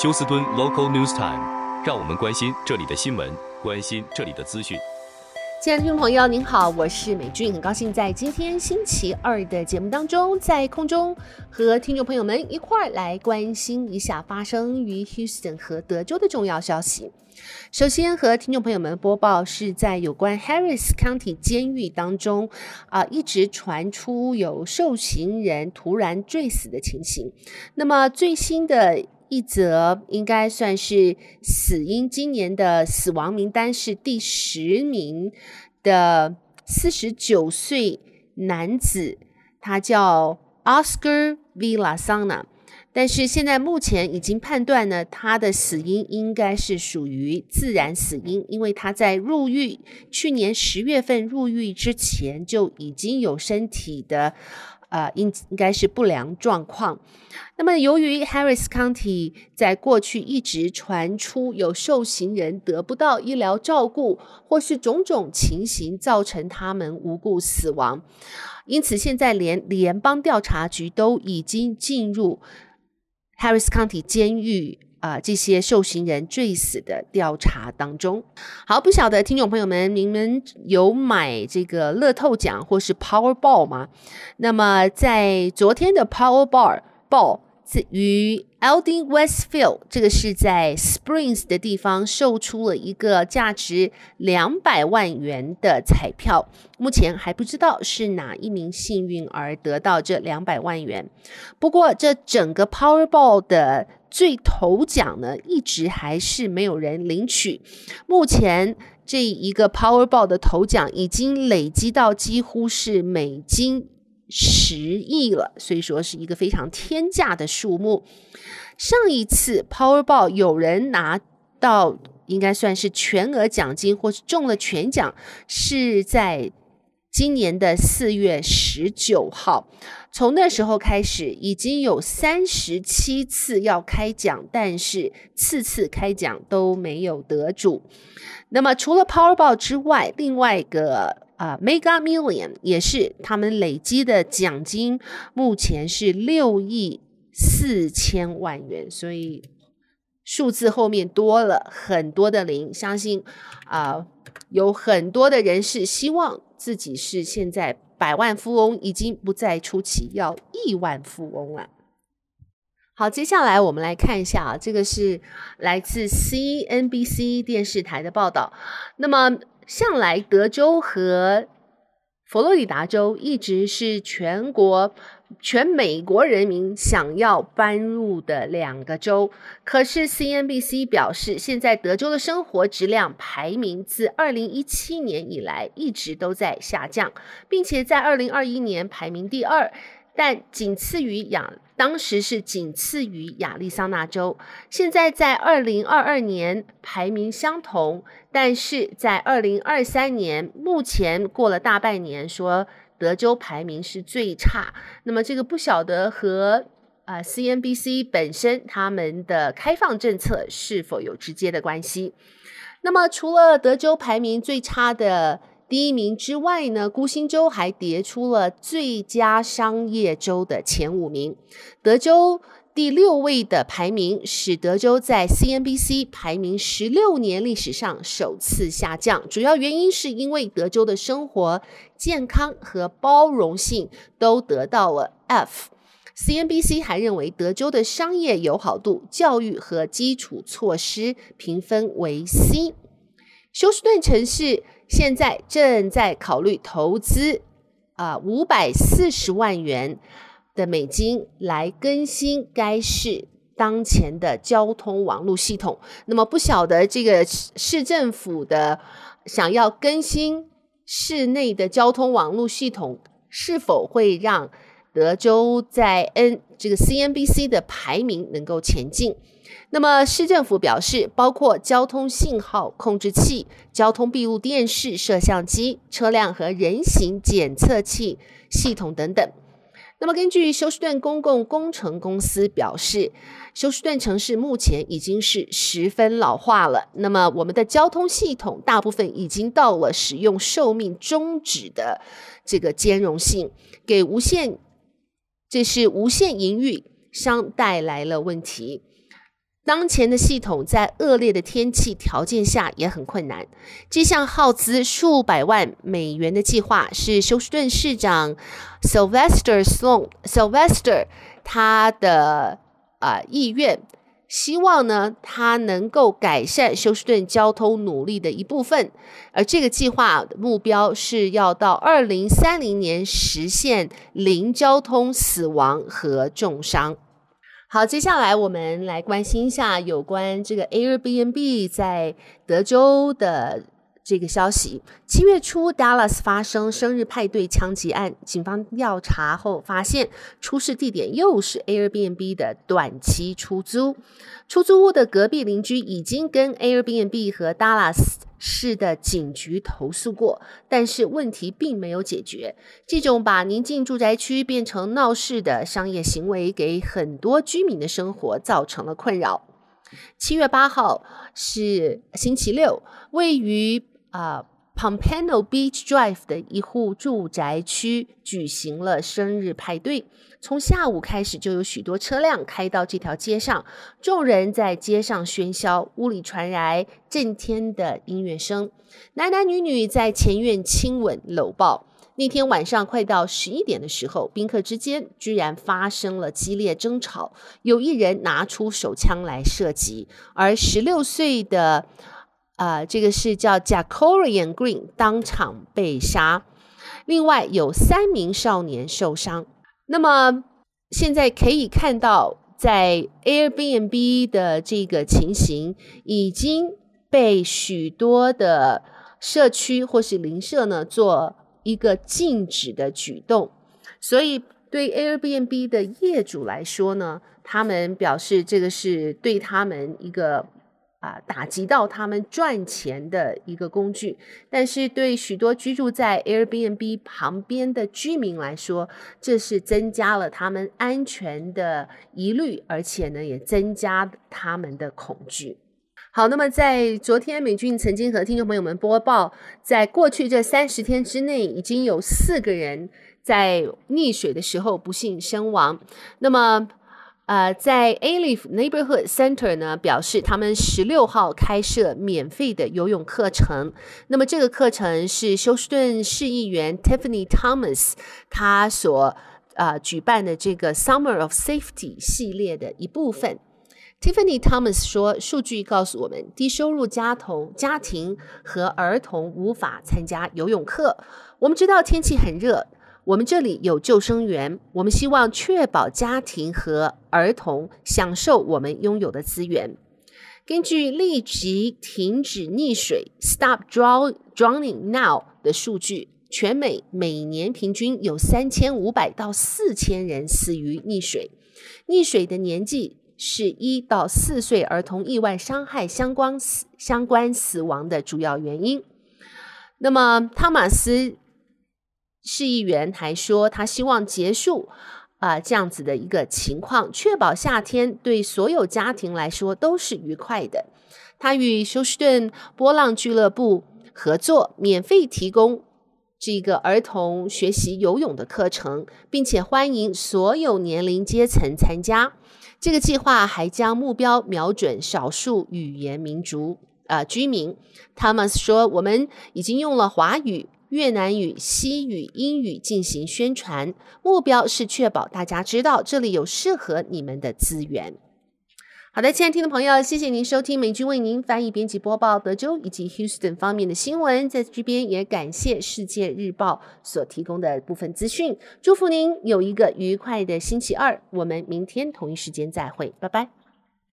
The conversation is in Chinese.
休斯敦 Local News Time，让我们关心这里的新闻，关心这里的资讯。亲爱的听众朋友，您好，我是美俊，很高兴在今天星期二的节目当中，在空中和听众朋友们一块儿来关心一下发生于 Houston 和德州的重要消息。首先和听众朋友们播报是在有关 Harris County 监狱当中啊、一直传出有受刑人突然坠死的情形。那么最新的。一则应该算是死因，今年的死亡名单是第十名的四十九岁男子，他叫 Oscar Villasana，但是现在目前已经判断呢，他的死因应该是属于自然死因，因为他在入狱，去年十月份入狱之前就已经有身体的。呃，应应该是不良状况。那么，由于 Harris County 在过去一直传出有受刑人得不到医疗照顾，或是种种情形造成他们无故死亡，因此现在连联邦调查局都已经进入 Harris County 监狱。啊、这些受刑人坠死的调查当中，好，不晓得听众朋友们，你们有买这个乐透奖或是 Powerball 吗？那么在昨天的 Powerball 于 Elding Westfield，这个是在 Springs 的地方，售出了一个价值两百万元的彩票，目前还不知道是哪一名幸运儿得到这两百万元。不过，这整个 Powerball 的最头奖呢，一直还是没有人领取。目前这一个 Powerball 的头奖已经累积到几乎是美金十亿了，所以说是一个非常天价的数目。上一次 Powerball 有人拿到应该算是全额奖金，或是中了全奖，是在今年的四月十九号。从那时候开始，已经有三十七次要开奖，但是次次开奖都没有得主。那么除了 Powerball 之外，另外一个、呃、Mega Million 也是他们累积的奖金，目前是六亿四千万元，所以数字后面多了很多的零。相信啊、有很多的人是希望自己是现在。百万富翁已经不再初期，要亿万富翁了。好，接下来我们来看一下啊，这个是来自 CNBC 电视台的报道。那么，向来德州和佛罗里达州一直是全国。全美国人民想要搬入的两个州，可是 CNBC 表示，现在德州的生活质量排名自2017年以来一直都在下降，并且在2021年排名第二，但仅次于亚，当时是仅次于亚利桑那州。现在在2022年排名相同，但是在2023年，目前过了大半年，说。德州排名是最差，那么这个不晓得和啊、CNBC 本身他们的开放政策是否有直接的关系？那么除了德州排名最差的第一名之外呢，孤星州还跌出了最佳商业州的前五名，德州。第六位的排名使德州在 CNBC 排名十六年历史上首次下降，主要原因是因为德州的生活健康和包容性都得到了 F。CNBC 还认为德州的商业友好度、教育和基础措施评分为 C。休斯顿城市现在正在考虑投资啊五百四十万元。的美金来更新该市当前的交通网络系统。那么不晓得这个市政府的想要更新市内的交通网络系统，是否会让德州在 N 这个 CNBC 的排名能够前进？那么市政府表示，包括交通信号控制器、交通闭路电视、摄像机、车辆和人行检测器系统等等。那么，根据休斯顿公共工程公司表示，休斯顿城市目前已经是十分老化了。那么，我们的交通系统大部分已经到了使用寿命终止的这个兼容性，给无限，这是无限营运商带来了问题。当前的系统在恶劣的天气条件下也很困难。这项耗资数百万美元的计划是休斯顿市长 Sylvester Sloan Sylvester 他的啊、意愿，希望呢他能够改善休斯顿交通努力的一部分。而这个计划的目标是要到二零三零年实现零交通死亡和重伤。好，接下来我们来关心一下有关这个 Airbnb 在德州的这个消息。七月初，Dallas 发生生日派对枪击案，警方调查后发现，出事地点又是 Airbnb 的短期出租。出租屋的隔壁邻居已经跟 Airbnb 和 Dallas 市的警局投诉过，但是问题并没有解决。这种把宁静住宅区变成闹市的商业行为，给很多居民的生活造成了困扰。七月八号是星期六，位于啊、呃、Pompano Beach Drive 的一户住宅区举行了生日派对。从下午开始，就有许多车辆开到这条街上，众人在街上喧嚣，屋里传来震天的音乐声，男男女女在前院亲吻搂抱。那天晚上快到十一点的时候，宾客之间居然发生了激烈争吵，有一人拿出手枪来射击，而十六岁的，呃，这个是叫 Jacorian Green，当场被杀，另外有三名少年受伤。那么现在可以看到，在 Airbnb 的这个情形已经被许多的社区或是邻舍呢做一个禁止的举动，所以对 Airbnb 的业主来说呢，他们表示这个是对他们一个。啊，打击到他们赚钱的一个工具，但是对许多居住在 Airbnb 旁边的居民来说，这是增加了他们安全的疑虑，而且呢，也增加他们的恐惧。好，那么在昨天，美俊曾经和听众朋友们播报，在过去这三十天之内，已经有四个人在溺水的时候不幸身亡。那么。呃，在 Alief Neighborhood Center 呢，表示他们十六号开设免费的游泳课程。那么这个课程是休斯顿市议员 Tiffany Thomas 他所呃举办的这个 Summer of Safety 系列的一部分。Tiffany Thomas 说，数据告诉我们，低收入家庭家庭和儿童无法参加游泳课。我们知道天气很热。我们这里有救生员，我们希望确保家庭和儿童享受我们拥有的资源。根据立即停止溺水 （Stop Drowning Now） 的数据，全美每年平均有三千五百到四千人死于溺水。溺水的年纪是一到四岁儿童意外伤害相关死相关死亡的主要原因。那么，汤马斯。市议员还说，他希望结束啊、这样子的一个情况，确保夏天对所有家庭来说都是愉快的。他与休斯顿波浪俱乐部合作，免费提供这个儿童学习游泳的课程，并且欢迎所有年龄阶层参加。这个计划还将目标瞄准少数语言民族啊、居民。Thomas 说：“我们已经用了华语。”越南语、西语、英语进行宣传，目标是确保大家知道这里有适合你们的资源。好的，亲爱的听众朋友，谢谢您收听美君为您翻译、编辑、播报德州以及 Houston 方面的新闻。在这边也感谢世界日报所提供的部分资讯。祝福您有一个愉快的星期二，我们明天同一时间再会，拜拜。